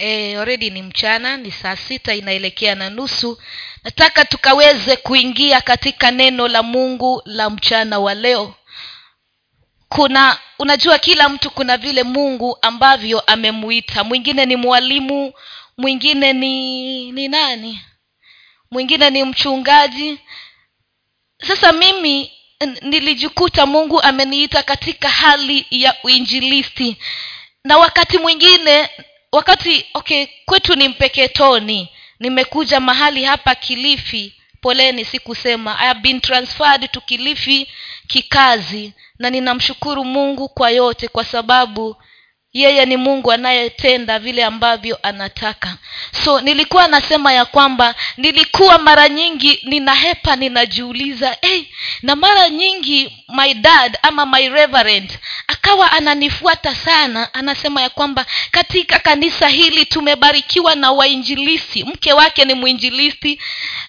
e, ni mchana ni saa sita inaelekea na nusu. Nataka tukaweze kuingia katika neno la mungu la mchana wa leo. Kuna unajua kila mtu kuna vile mungu ambavyo amemuita. Mwingine ni mwalimu mwingine ni ni nani? Mwingine ni mchungaji. Sasa mimi nilijikuta mungu ameniita katika hali ya uinjilisti. Na wakati mwingine wakati okay kwetu ni mpeketoni. Nimekuja mahali hapa kilifi poleni sikusema I have been transferred to kilifi kikazi na ninamshukuru mungu kwa yote kwa sababu yeye ni mungu anayetenda vile ambavyo anataka. So nilikuwa nasema ya kwamba nilikuwa mara nyingi ninahepa ninajiuliza hey, na mara nyingi my dad ama my reverend akawa ananifuata sana anasema ya kwamba katika kanisa hili tumebarikiwa na wainjilisti mke wake ni mwinjilisti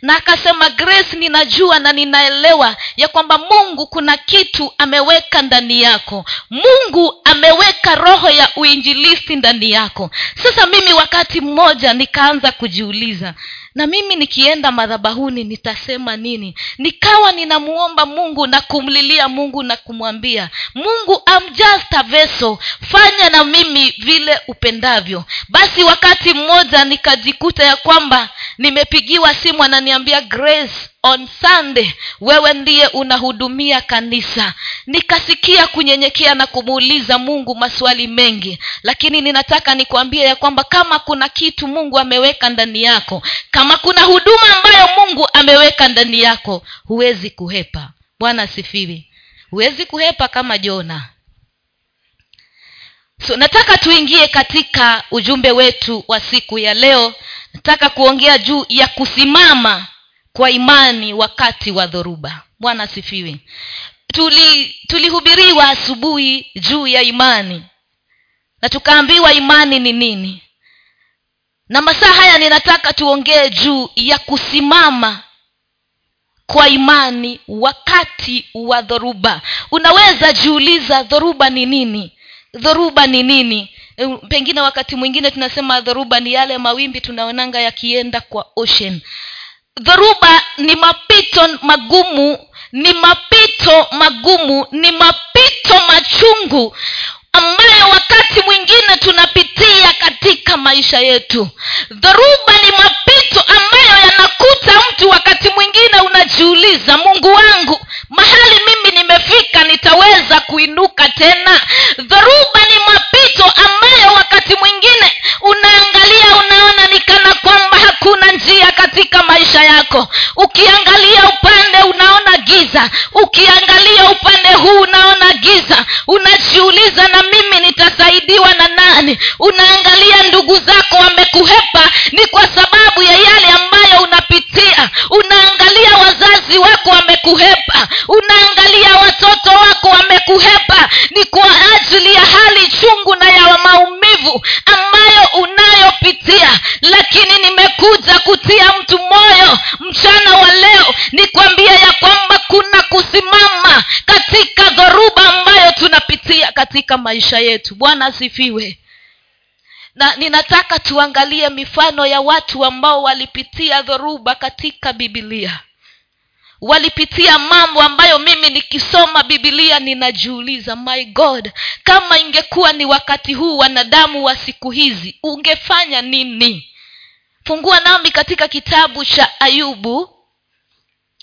na akasema grace ninajua na ninaelewa ya kwamba mungu kuna kitu ameweka ndani yako. Mungu ameweka roho ya uinjilisti ndani yako. Sasa mimi wakati mmoja nikaanza kujiuliza na mimi nikienda madhabahuni nitasema nini? Nikawa ninamuomba mungu na kumlilia mungu na kumwambia mungu amjasta veso fanya na mimi vile upendavyo. Basi wakati mmoja nikajikuta ya kwamba nimepigiwa simu ananiambia grace on sunday wewe ndiye unahudumia kanisa. Nikasikia kunyenyekea na kumuuliza mungu maswali mengi lakini ninataka nikuambie ya kwamba kama kuna kitu mungu ameweka ndani yako kama kuna huduma ambayo mungu ameweka ndani yako huwezi kuhepa. Bwana asifiwi huwezi kuhepa kama jona. So nataka tuingie katika ujumbe wetu wa siku ya leo. Nataka kuongea juu ya kusimama kwa imani wakati wa dhoruba. Bwana asifiwe. Tuli tulihubiriwa asubuhi juu ya imani. Na tukaambiwa imani ni nini? Na masaa haya ninataka tuongee juu ya kusimama kwa imani wakati wa dhoruba. Unaweza jiuliza dhoruba ni nini? Dhoruba ni nini? Pengine wakati mwingine tunasema dhoruba ni yale mawimbi tunaonanga yakienda kwa ocean dhoruba ni mapito magumu ni mapito magumu ni mapito machungu ambayo wakati mwingine tunapitia katika maisha yetu. Dhoruba ni mapito ambayo yanakuta mtu wakati mwingine unajiuliza mungu wangu mahali mimi nimefika nitaweza kuinuka tena? Dhoruba katika maisha yako. Ukiangalia upande unaona giza. Ukiangalia upande huu unaona giza. Unajiuliza na mimi nitasaidiwa na nani? Unaangalia ndugu zako wamekuhepa maisha yetu. Bwana asifiwe. Na ninataka tuangalie mifano ya watu ambao walipitia dhoruba katika bibilia walipitia mambo ambayo mimi nikisoma bibilia ninajiuliza my god kama ingekuwa ni wakati huu wanadamu wa siku hizi ungefanya nini? Fungua nami katika kitabu cha ayubu.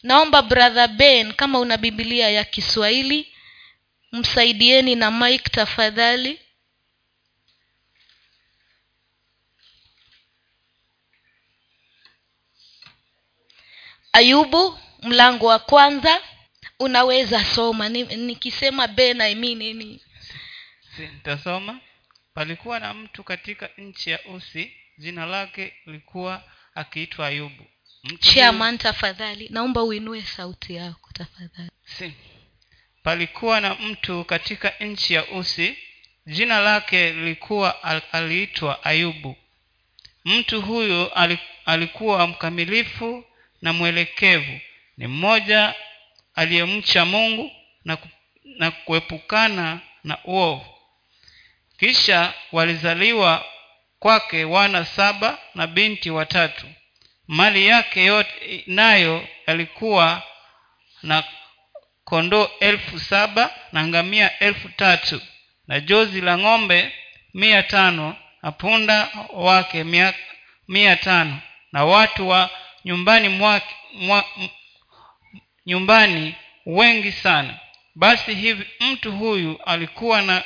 Naomba brother ben kama una bibilia ya kiswahili msaidieni na mike tafadhali. Ayubu mlango wa kwanza. Unaweza soma. Ni- nikisema ben I mean nini? Nitasoma. Palikuwa na mtu katika nchi ya usi. Jina lake lilikuwa akiitwa ayubu. Chairman tafadhali. Naomba uinue sauti yako tafadhali. Si. Palikuwa na mtu katika nchi ya usi jina lake lilikuwa aliitwa ayubu. Mtu huyu alikuwa mkamilifu na mwelekevu. Ni mmoja aliyemcha mungu na, na kuepukana na uovu. Kisha walizaliwa kwake wana saba na binti watatu. Mali yake yote nayo yalikuwa na kondoo elfu saba na ngamia elfu tatu na jozi la ng'ombe mia tano na punda wake mia, mia tano na watu wa nyumbani mwake, mwa, nyumbani wengi sana. Basi hivi mtu huyu alikuwa na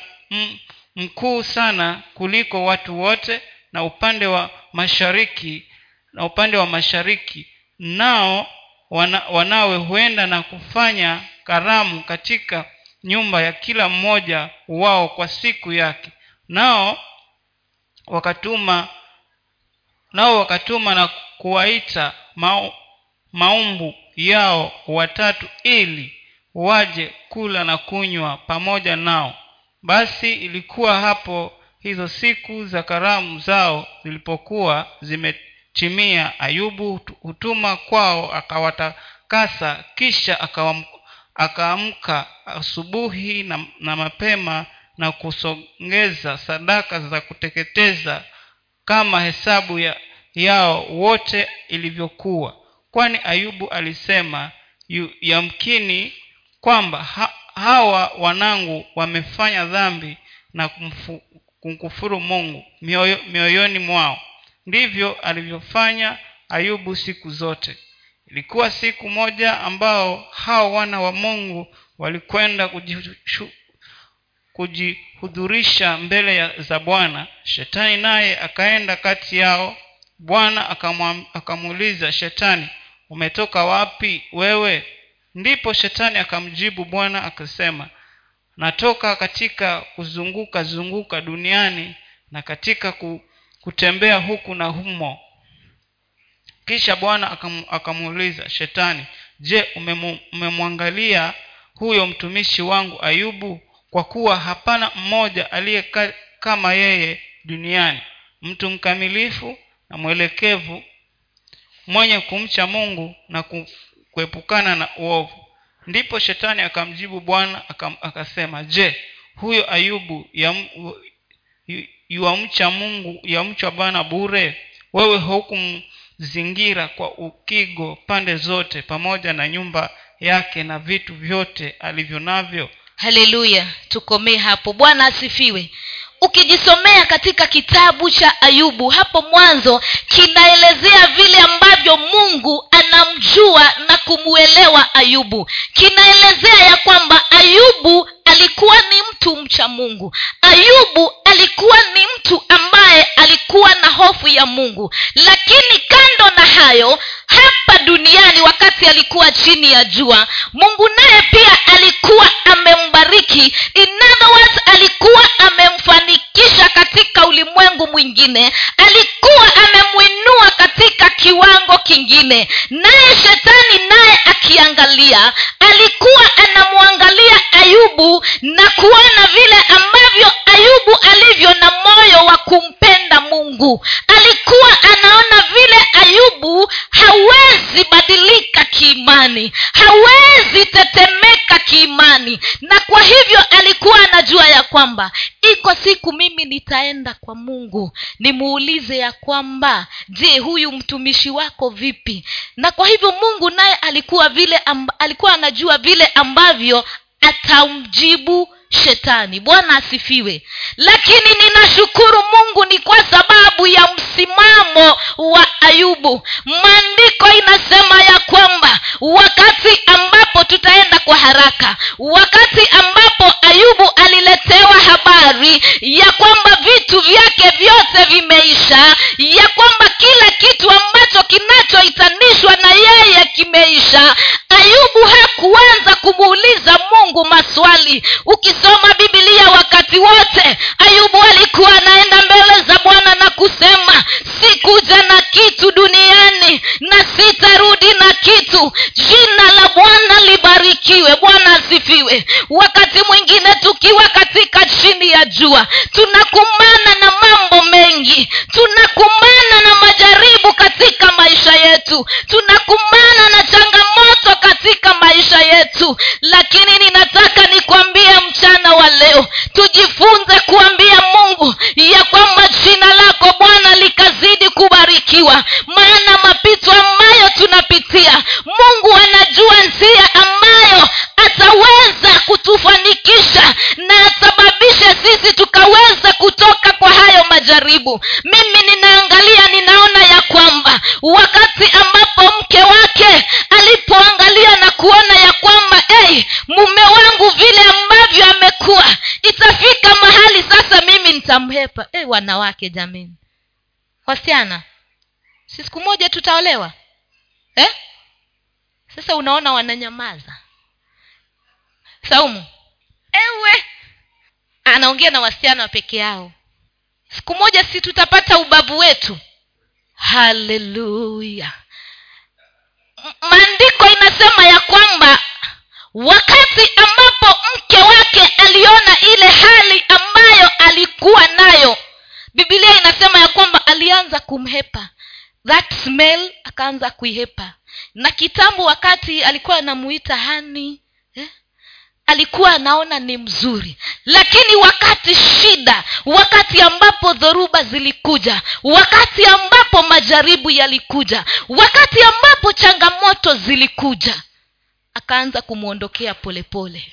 mkuu sana kuliko watu wote na upande wa mashariki na upande wa mashariki nao wana, wanawe huenda na kufanya karamu katika nyumba ya kila mmoja wao kwa siku yake. Nao wakatuma nao wakatuma na kuwaita mau, maumbu yao watatu ili waje kula na kunywa pamoja nao. Basi ilikuwa hapo hizo siku za karamu zao zilipokuwa zimetimia ayubu hutuma kwao akawatakasa kisha akawam- akaamka asubuhi na, na mapema na kusongeza sadaka za kuteketeza kama hesabu ya, yao wote ilivyokuwa. Kwani ayubu alisema yu, yamkini kwamba ha, hawa wanangu wamefanya dhambi na kumfu, kumkufuru mungu mioyo, mioyoni mwao. Ndivyo alivyofanya ayubu siku zote ilikuwa siku moja ambao hao wana wa mungu walikwenda kujihudhurisha mbele za bwana. Shetani naye akaenda kati yao. Bwana akamuuliza shetani umetoka wapi wewe? Ndipo shetani akamjibu bwana akasema natoka katika kuzunguka zunguka duniani na katika kutembea huku na humo kisha bwana akam- akamuuliza shetani je umemwangalia huyo mtumishi wangu ayubu? Kwa kuwa hapana mmoja aliye kama yeye duniani. Mtu mkamilifu na mwelekevu mwenye kumcha mungu na kuepukana na uovu. Ndipo shetani akamjibu bwana akasema je huyo ayubu yam- yu- yuwamcha mungu yamcha bwana bure? Wewe hukumzingira kwa ukigo pande zote pamoja na nyumba yake na vitu vyote alivyo navyo. Haleluya tukomee hapo. Bwana asifiwe. Ukijisomea katika kitabu cha ayubu hapo mwanzo kinaelezea vile ambavyo mungu anamjua na kumuelewa ayubu. Kinaelezea ya kwamba ayubu alikuwa ni mtu mcha mungu. Ayubu alikuwa ni mtu ambaye alikuwa na hofu ya mungu. Lakini kando na hayo hapa duniani wakati alikuwa chini ya jua mungu naye pia alikuwa amembariki. In alikuwa amemfanikisha katika ulimwengu mwingine. Alikuwa amemwinua katika kiwango kingine. Naye shetani naye akiangalia alikuwa anamwangalia ayubu na kuona vile ambavyo ayubu alivyo na moyo wa kumpenda mungu. Alikuwa anaona vile ayubu hawezi badilika kiimani hawezi tetemeka kiimani. Na kwa hivyo alikuwa anajua ya kwamba iko siku mimi nitaenda kwa mungu. Nimuulize ya kwamba je huyu mtumishi wako vipi? Na kwa hivyo mungu naye alikuwa vile amb- alikuwa anajua vile ambavyo akamjibu shetani. Bwana asifiwe. Lakini ninashukuru mungu ni kwa sababu ya msimamo wa ayubu. Maandiko inasema ya kwamba wakati ambapo tutaenda kwa haraka wakati ambapo ayubu aliletewa habari ya kwamba vitu vyake vyote vimeisha ya kwamba kila kitu ambacho kinachohitanishwa na yeye kimeisha ayubu hakuanza kumuuliza mungu maswali ukisoma bibilia wakati wote. Ayubu alikuwa anaenda mbele za bwana na kusema sikuja na kitu duniani na sitarudi na kitu. Jina la bwana libarikiwe. Bwana asifiwe. Wakati mwingine tukiwa katika chini ya jua majaribu mimi ninaangalia ninaona ya kwamba wakati ambapo mke wake alipoangalia na kuona ya kwamba hey, mume wangu vile ambavyo amekuwa itafika mahali sasa mimi nitamhepa. Hey, wanawake jamini wasichana si siku moja tutaolewa? Eh? sasa unaona wananyamaza. Saumu ewe anaongea na wasichana peke yao siku moja si tutapata ubavu wetu. Haleluya maandiko inasema ya kwamba wakati ambapo mke wake aliona ile hali ambayo alikuwa nayo bibilia inasema ya kwamba alianza kumhepa. That smell akaanza kuihepa. Na kitambo wakati alikuwa anamuita hani? Alikuwa anaona ni mzuri. Lakini wakati shida wakati ambapo dhoruba zilikuja wakati ambapo majaribu yalikuja wakati ambapo changamoto zilikuja akaanza kumwondokea polepole.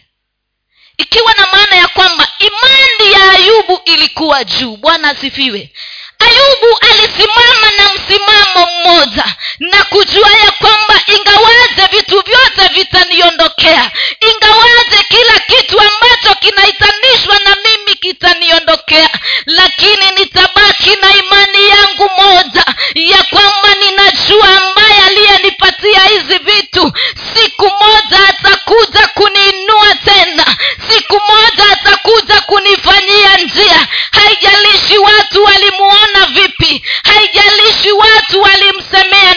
Ikiwa na maana ya kwamba imani ya ayubu ilikuwa juu. Bwana asifiwe ayubu alisimama na msimamo mmoja na kujua ya kwamba ingawaje vitu vyote vitaniondokea ingawaje kila kitu ambacho kinaitanishwa na mimi kitaniondokea lakini nitabaki na imani yangu moja ya kwamba ninajua ambaye aliyenipatia hizi vitu. Siku moja atakuja kuniinua tena. Siku moja atakuja kunifanyia njia. Haijalishi watu walimuona vipi? Haijalishi watu walimsemea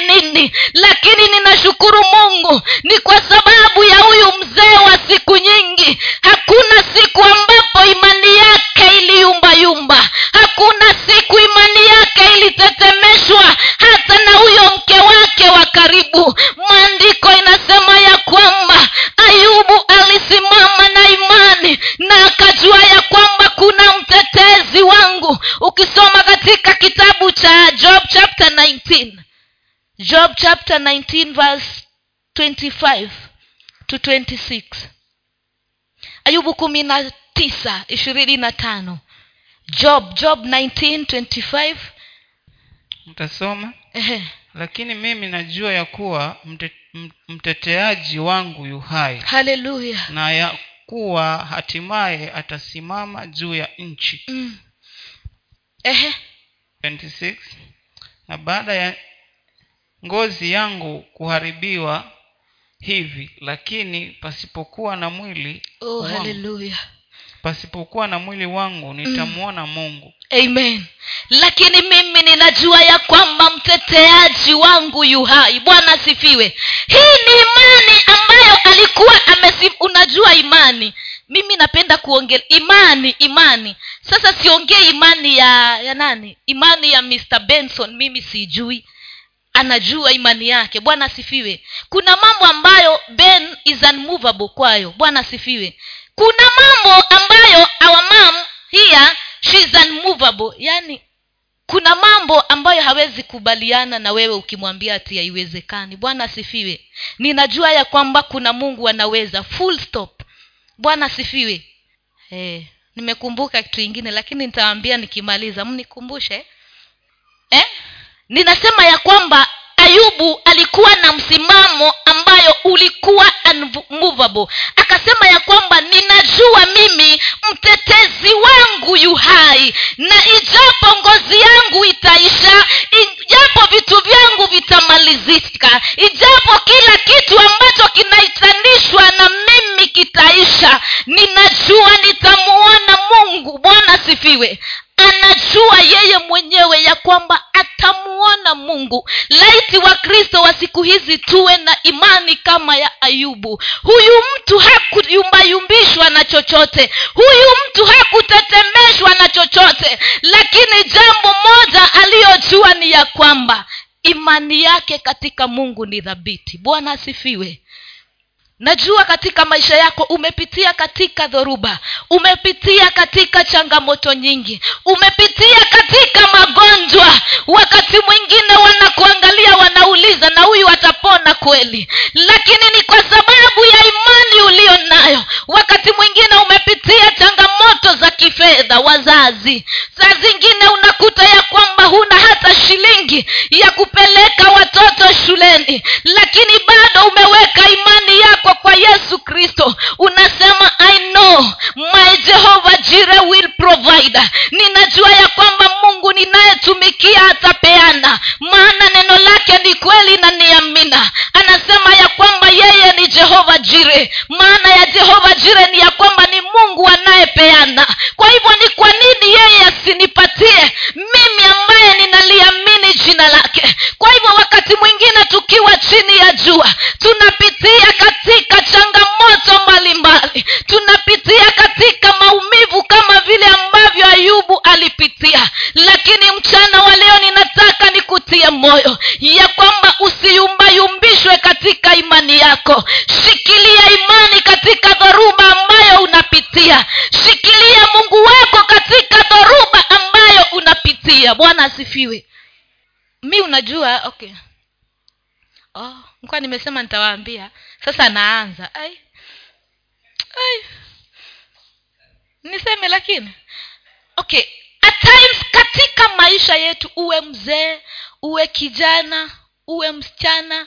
chapter 19 verse 25 to 26 ayubu kumi na tisa ishirini na tano. Job job 1925 mtasoma? Ehe. lakini mimi najua ya kuwa mte, mteteaji wangu yu hai. Haleluya na ya kuwa hatimaye atasimama juu ya nchi. Mm. Ehe. 26 na baada ya ngozi yangu kuharibiwa hivi lakini pasipokuwa na mwili oh, wangu, pasipokuwa na mwili wangu nitamwona mungu. Amen. Lakini mimi ninajua ya kwamba mteteaji wangu yu hai. Bwana asifiwe. Hii ni imani ambayo alikuwa amesi unajua imani. Mimi napenda kuongea imani imani. Sasa siongee imani ya ya nani? Imani ya mr benson mimi sijui anajua imani yake. Bwana asifiwe. Kuna mambo ambayo ben is unmovable kwayo. Bwana asifiwe. Kuna mambo ambayo our mom here she is unmovable. Yani kuna mambo ambayo hawezi kubaliana na wewe ukimwambia ati haiwezekani. Bwana asifiwe. Ninajua ya kwamba kuna mungu anaweza. Full stop. Bwana asifiwe. Hey, nimekumbuka kitu ingine lakini nitawaambia nikimaliza. Mnikumbushe? Eh? Ninasema ya kwamba ayubu alikuwa na msimamo ambayo ulikuwa unmovable. Akasema ya kwamba ninajua mimi mtetezi wangu yu hai na ijapo ngozi yangu itaisha ijapo vitu vyangu vitamalizika ijapo kila kitu ambacho kinaitanishwa na mimi kitaisha ninajua nitamuona mungu. Bwana sifiwe anajua yeye mwenyewe ya kwamba atamuona mungu. Laiti wa kristo wa siku hizi tuwe na imani kama ya ayubu. Huyu mtu hakuyumbayumbishwa na chochote. Huyu mtu hakutetemeshwa na chochote. Lakini jambo moja aliyojua ni ya kwamba imani yake katika mungu ni dhabiti bwana asifiwe najua katika maisha yako umepitia katika dhoruba umepitia katika changamoto nyingi umepitia katika magonjwa. Wakati mwingine wanakuangalia wanauliza na huyu atapona kweli? Lakini ni kwa sababu ya imani uliyo nayo. Wakati mwingine umepitia changamoto za kifedha wazazi. Saa zingine unakuta ya kwamba huna hata shilingi ya kupeleka watoto shuleni lakini bado umeweka imani yako kwa yesu kristo. Unasema i know my jehova jire will provide. Ninajua ya kwamba mungu ninayetumikia atapeana. Maana neno lake ni kweli na ni anasema ya kwamba yeye ni jehova jire maana ya jehova jire ni ya kwamba ni mungu anayepeana. Kwa hivyo ni kwa nini yeye asinipatie mimi ambaye ninaliamini jina lake? Kwa hivyo wakati mwingine tukiwa chini ya jua asifiwe mi unajua okay. Oh, nikuwa nimesema nitawaambia. Sasa naanza. Ai ai. Niseme lakini okay at times katika maisha yetu uwe mzee uwe kijana uwe msichana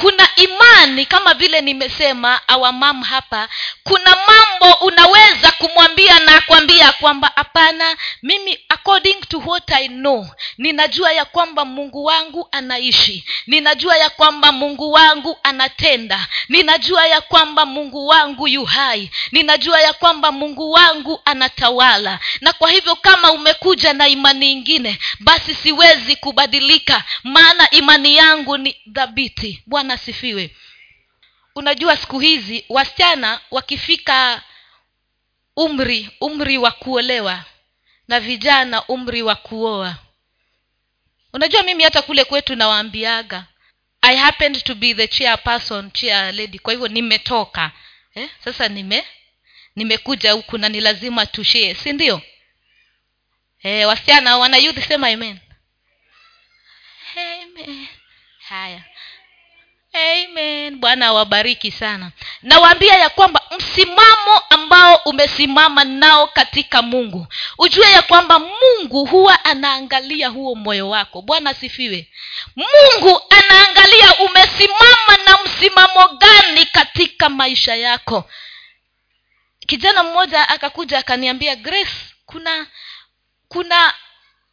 kuna imani kama vile nimesema awamam hapa kuna mambo unaweza kumwambia na kwambia kwamba hapana mimi according to what i know ninajua ya kwamba mungu wangu anaishi. Ninajua ya kwamba mungu wangu anatenda. Ninajua ya kwamba mungu wangu yu hai. Ninajua ya kwamba mungu wangu anatawala. Na kwa hivyo kama umekuja na imani ingine basi siwezi kubadilika maana imani yangu ni dhabiti bwana asifiwe. Unajua siku hizi wasichana wakifika umri umri wa kuolewa na vijana umri wa kuoa. Unajua mimi hata kule kwetu nawaambiaga i happened to be the chairperson chair lady kwa hivyo nimetoka. Eh? sasa nime nimekuja huku na ni lazima tushie si eh, wasichana wana youth sema amen. Amen. Haya amen. Bwana awabariki sana. Nawaambia ya kwamba msimamo ambao umesimama nao katika mungu. Ujue ya kwamba mungu huwa anaangalia huo moyo wako. Bwana asifiwe. Mungu anaangalia umesimama na msimamo gani katika maisha yako. Kijana mmoja akakuja akaniambia grace kuna kuna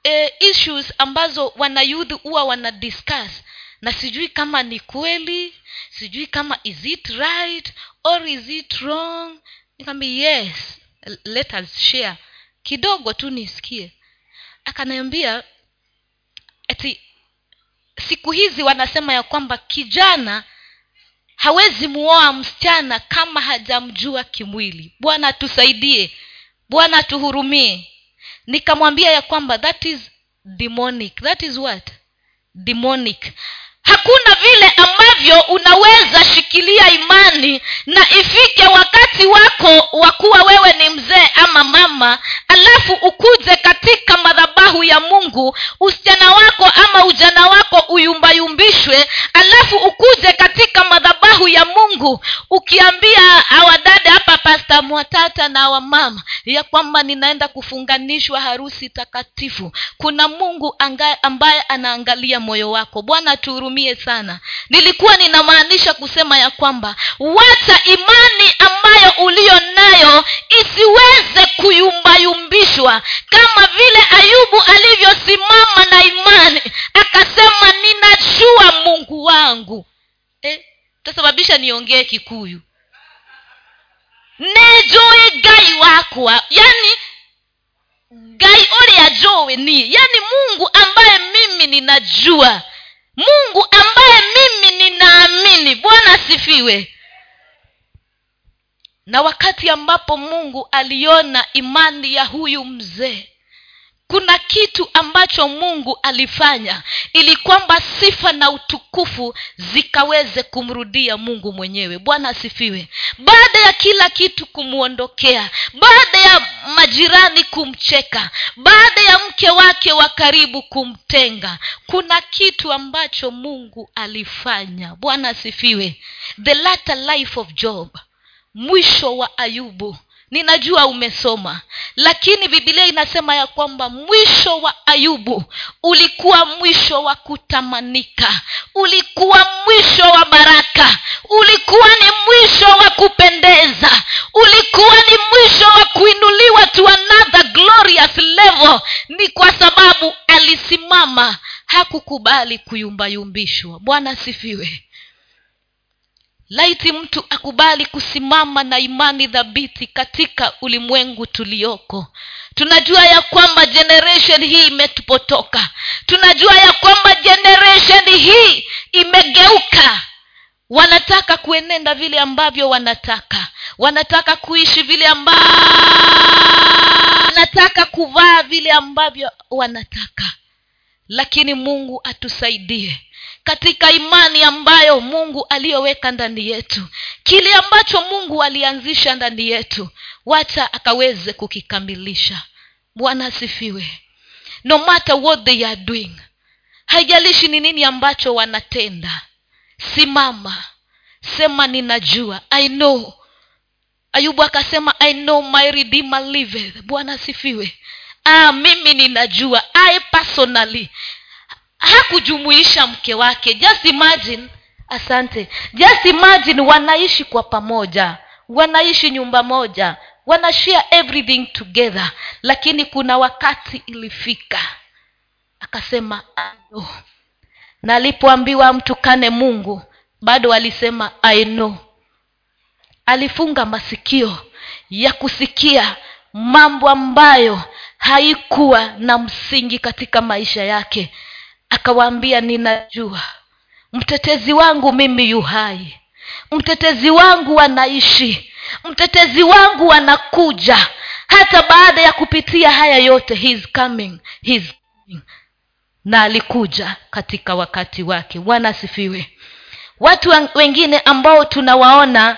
eh, issues ambazo wanayudhi huwa wana discuss na sijui kama ni kweli sijui kama is it right or is it wrong. Nikambi yes let us share. Kidogo tu nisikie. Akaniambia ati siku hizi wanasema ya kwamba kijana hawezi muoa msichana kama hajamjua kimwili. Bwana atusaidie bwana atuhurumie nikamwambia ya kwamba that is demonic. That is what? Demonic hakuna vile ambavyo unaweza shikilia imani na ifike wakati wako wa kuwa wewe ni mzee ama mama alafu ukuje katika madhabahu ya mungu usichana wako ama ujana wako uyumbayumbishwe alafu ukuje katika madhabahu ya mungu ukiambia awadada hapa pasta mwatata na wamama ya kwamba ninaenda kufunganishwa harusi takatifu. Kuna mungu ambaye anaangalia moyo wako. Bwana tuhurumie sana. Nilikuwa ninamaanisha kusema ya kwamba wacha imani ambayo uliyo nayo isiweze kuyumbayumbishwa. Kama vile ayubu alivyosimama na imani akasema ninajua mungu wangu. Eh, tasababisha niongee kikuyu. Nejoe gai wakwa. Yani gai ore yajowe ni yani mungu ambaye mimi ninajua. Mungu ambaye mimi ninaamini. Bwana asifiwe. Na wakati ambapo mungu aliona imani ya huyu mzee kuna kitu ambacho mungu alifanya ili kwamba sifa na utukufu zikaweze kumrudia mungu mwenyewe. Bwana asifiwe. Baada ya kila kitu kumwondokea baada ya majirani kumcheka baada ya mke wake wa karibu kumtenga kuna kitu ambacho mungu alifanya. Bwana asifiwe. The latter life of job mwisho wa ayubu ninajua umesoma lakini bibilia inasema ya kwamba mwisho wa ayubu ulikuwa mwisho wa kutamanika ulikuwa mwisho wa baraka ulikuwa ni mwisho wa kupendeza ulikuwa ni mwisho wa kuinuliwa to another glorious level. Ni kwa sababu alisimama hakukubali kuyumbayumbishwa. Bwana asifiwe laiti mtu akubali kusimama na imani dhabiti katika ulimwengu tulioko. Tunajua ya kwamba generation hii imetupotoka. Tunajua ya kwamba generation hii imegeuka. Wanataka kuenenda vile ambavyo wanataka. Wanataka kuishi vile amba wanataka kuvaa vile ambavyo wanataka. Lakini mungu atusaidie katika imani ambayo mungu aliyoweka ndani yetu. Kile ambacho mungu alianzisha ndani yetu wacha akaweze kukikamilisha. Bwana asifiwe. No matter what they are doing haijalishi ni nini ambacho wanatenda simama sema ninajua i know. Ayubu akasema i know my redeemer liveth. Bwana asifiwe. Ah, mimi ninajua i personally hakujumuisha mke wake. Just imagine asante. Just imagine wanaishi kwa pamoja. Wanaishi nyumba moja. Wanashare everything together. Lakini kuna wakati ilifika. Akasema ano na alipoambiwa mtukane mungu bado alisema i alifunga masikio ya kusikia mambo ambayo haikuwa na msingi katika maisha yake akawaambia ninajua. Mtetezi wangu mimi yu hai. Mtetezi wangu anaishi. Mtetezi wangu anakuja. Hata baada ya kupitia haya yote he's coming, he's coming. na alikuja katika wakati wake. Bwana asifiwe. Watu wengine ambao tunawaona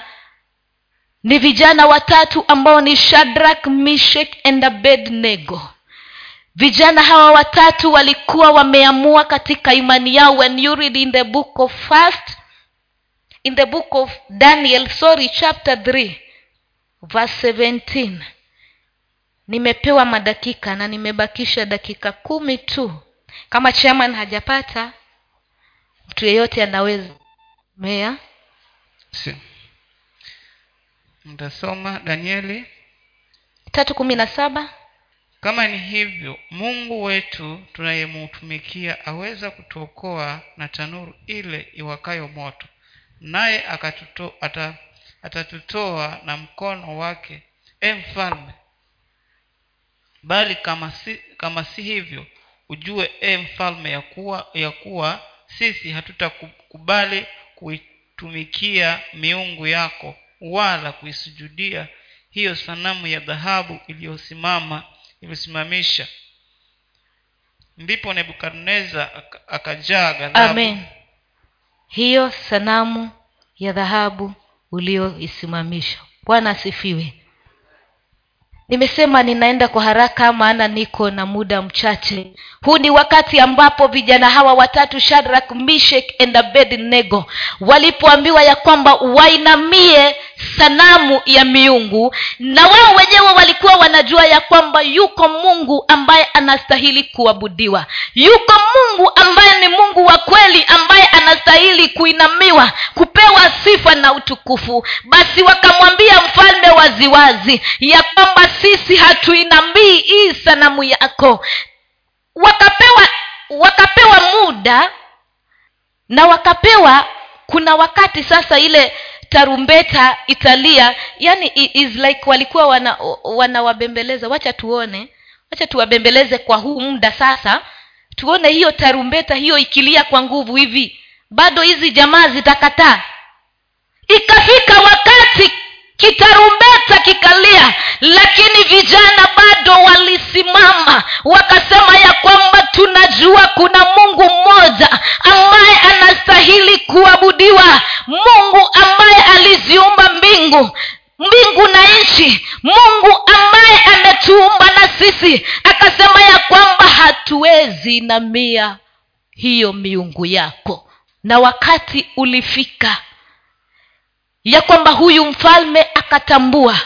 ni vijana watatu ambao ni shadrak mishek and abednego vijana hawa watatu walikuwa wameamua katika imani yao when you read in the book of first in the book of daniel sorry chapter 3 verse 17 nimepewa madakika na nimebakisha dakika kumi tu. Kama chairman hajapata mtu yeyote anaweza mea Si- mtasoma danieli tatu kumi na saba kama ni hivyo mungu wetu tunayemutumikia aweza kutuokoa na tanuru ile iwakayo moto. Naye ata- atatutoa na mkono wake e mfalme. Bali kama si, kama si hivyo ujue e mfalme ya kuwa, ya kuwa sisi hatutakubali kuitumikia miungu yako wala kuisujudia hiyo sanamu ya dhahabu iliyosimama iliyosimamisha ndipo nebukadneza aka- akajaa ghadhabu. Hiyo sanamu ya dhahabu uliyoisimamisha. Bwana asifiwe nimesema ninaenda kwa haraka maana niko na muda mchache. Huu ni wakati ambapo vijana hawa watatu shadrak mishek and abednego walipoambiwa ya kwamba wainamie sanamu ya miungu na wao wenyewe walikuwa wanajua ya kwamba yuko mungu ambaye anastahili kuabudiwa. Yuko mungu ambaye ni mungu wa kweli ambaye anastahili kuinamiwa kupewa sifa na utukufu. Basi wakamwambia mfalme waziwazi ya kwamba sisi hatuinambii hii sanamu yako. Wakapewa wakapewa muda na wakapewa kuna wakati sasa ile tarumbeta italia yani is like walikuwa wana wanawabembeleza. Wacha tuone wacha tuwabembeleze kwa huu muda sasa. Tuone hiyo tarumbeta hiyo ikilia kwa nguvu hivi. Bado hizi jamaa zitakataa. Ikafika wakati kitarumbeta kikalia lakini vijana bado walisimama wakasema ya kwamba tunajua kuna mungu mmoja ambaye anastahili kuabudiwa. Mungu ambaye aliziumba mbingu mbingu na nchi. Mungu ambaye ametuumba na sisi akasema ya kwamba hatuwezi namia hiyo miungu yako. Na wakati ulifika ya kwamba huyu mfalme akatambua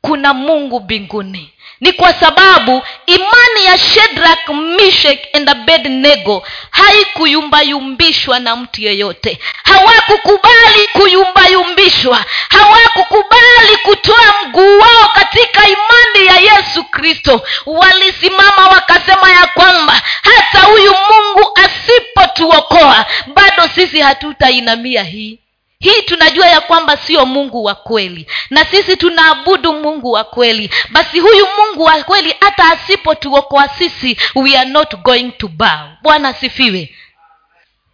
kuna mungu mbinguni. Ni kwa sababu imani ya shedrak mishek and abednego haikuyumbayumbishwa na mtu yeyote. Hawakukubali kuyumbayumbishwa. Hawakukubali kutoa mguu wao katika imani ya yesu kristo. Walisimama wakasema ya kwamba hata huyu mungu asipotuokoa bado sisi hatutainamia hii hii tunajua ya kwamba sio mungu wa kweli na sisi tunaabudu mungu wa kweli. Basi huyu mungu wa kweli hata asipotuokoa sisi we are not going to bow. Bwana asifiwe.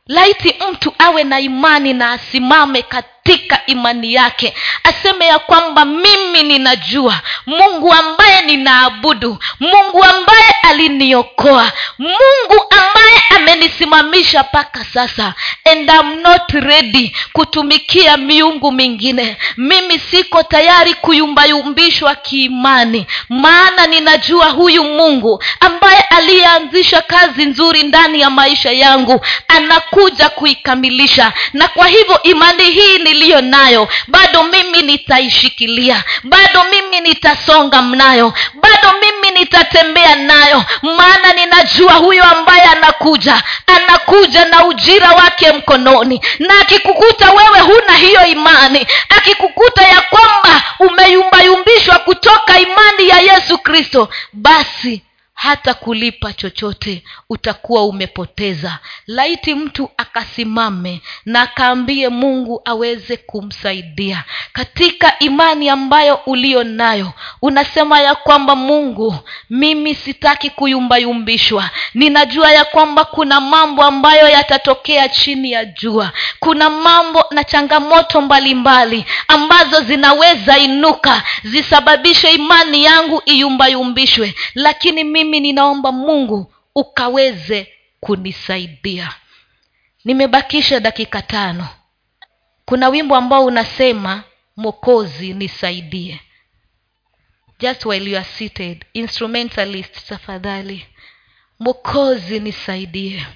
Laiti mtu awe na imani na asimame katika imani yake aseme ya kwamba mimi ninajua mungu ambaye ninaabudu mungu ambaye aliniokoa mungu ambaye amenisimamisha mpaka sasa and I'm not ready kutumikia miungu mingine. Mimi siko tayari kuyumbayumbishwa kiimani maana ninajua huyu mungu ambaye aliyeanzisha kazi nzuri ndani ya maisha yangu anakuja kuikamilisha. Na kwa hivyo imani hii niliyo nayo bado mimi nitaishikilia bado mimi nitasonga mnayo bado mimi nitatembea nayo maana ninajua huyo ambaye anakuja anakuja na ujira wake mkononi na akikukuta wewe huna hiyo imani akikukuta ya kwamba umeyumbayumbishwa kutoka imani ya yesu kristo basi hata kulipa chochote utakuwa umepoteza. Laiti mtu akasimame na akaambie mungu aweze kumsaidia. Katika imani ambayo uliyo nayo unasema ya kwamba mungu mimi sitaki kuyumbayumbishwa. Ninajua ya kwamba kuna mambo ambayo yatatokea chini ya jua. Kuna mambo na changamoto mbalimbali mbali, ambazo zinaweza inuka zisababishe imani yangu iyumbayumbishwe. Lakini mimi ninaomba mungu ukaweze kunisaidia. Nimebakisha dakika tano. Kuna wimbo ambao unasema mokozi nisaidie. Just while you are seated instrumentalist tafadhali. Mokozi nisaidie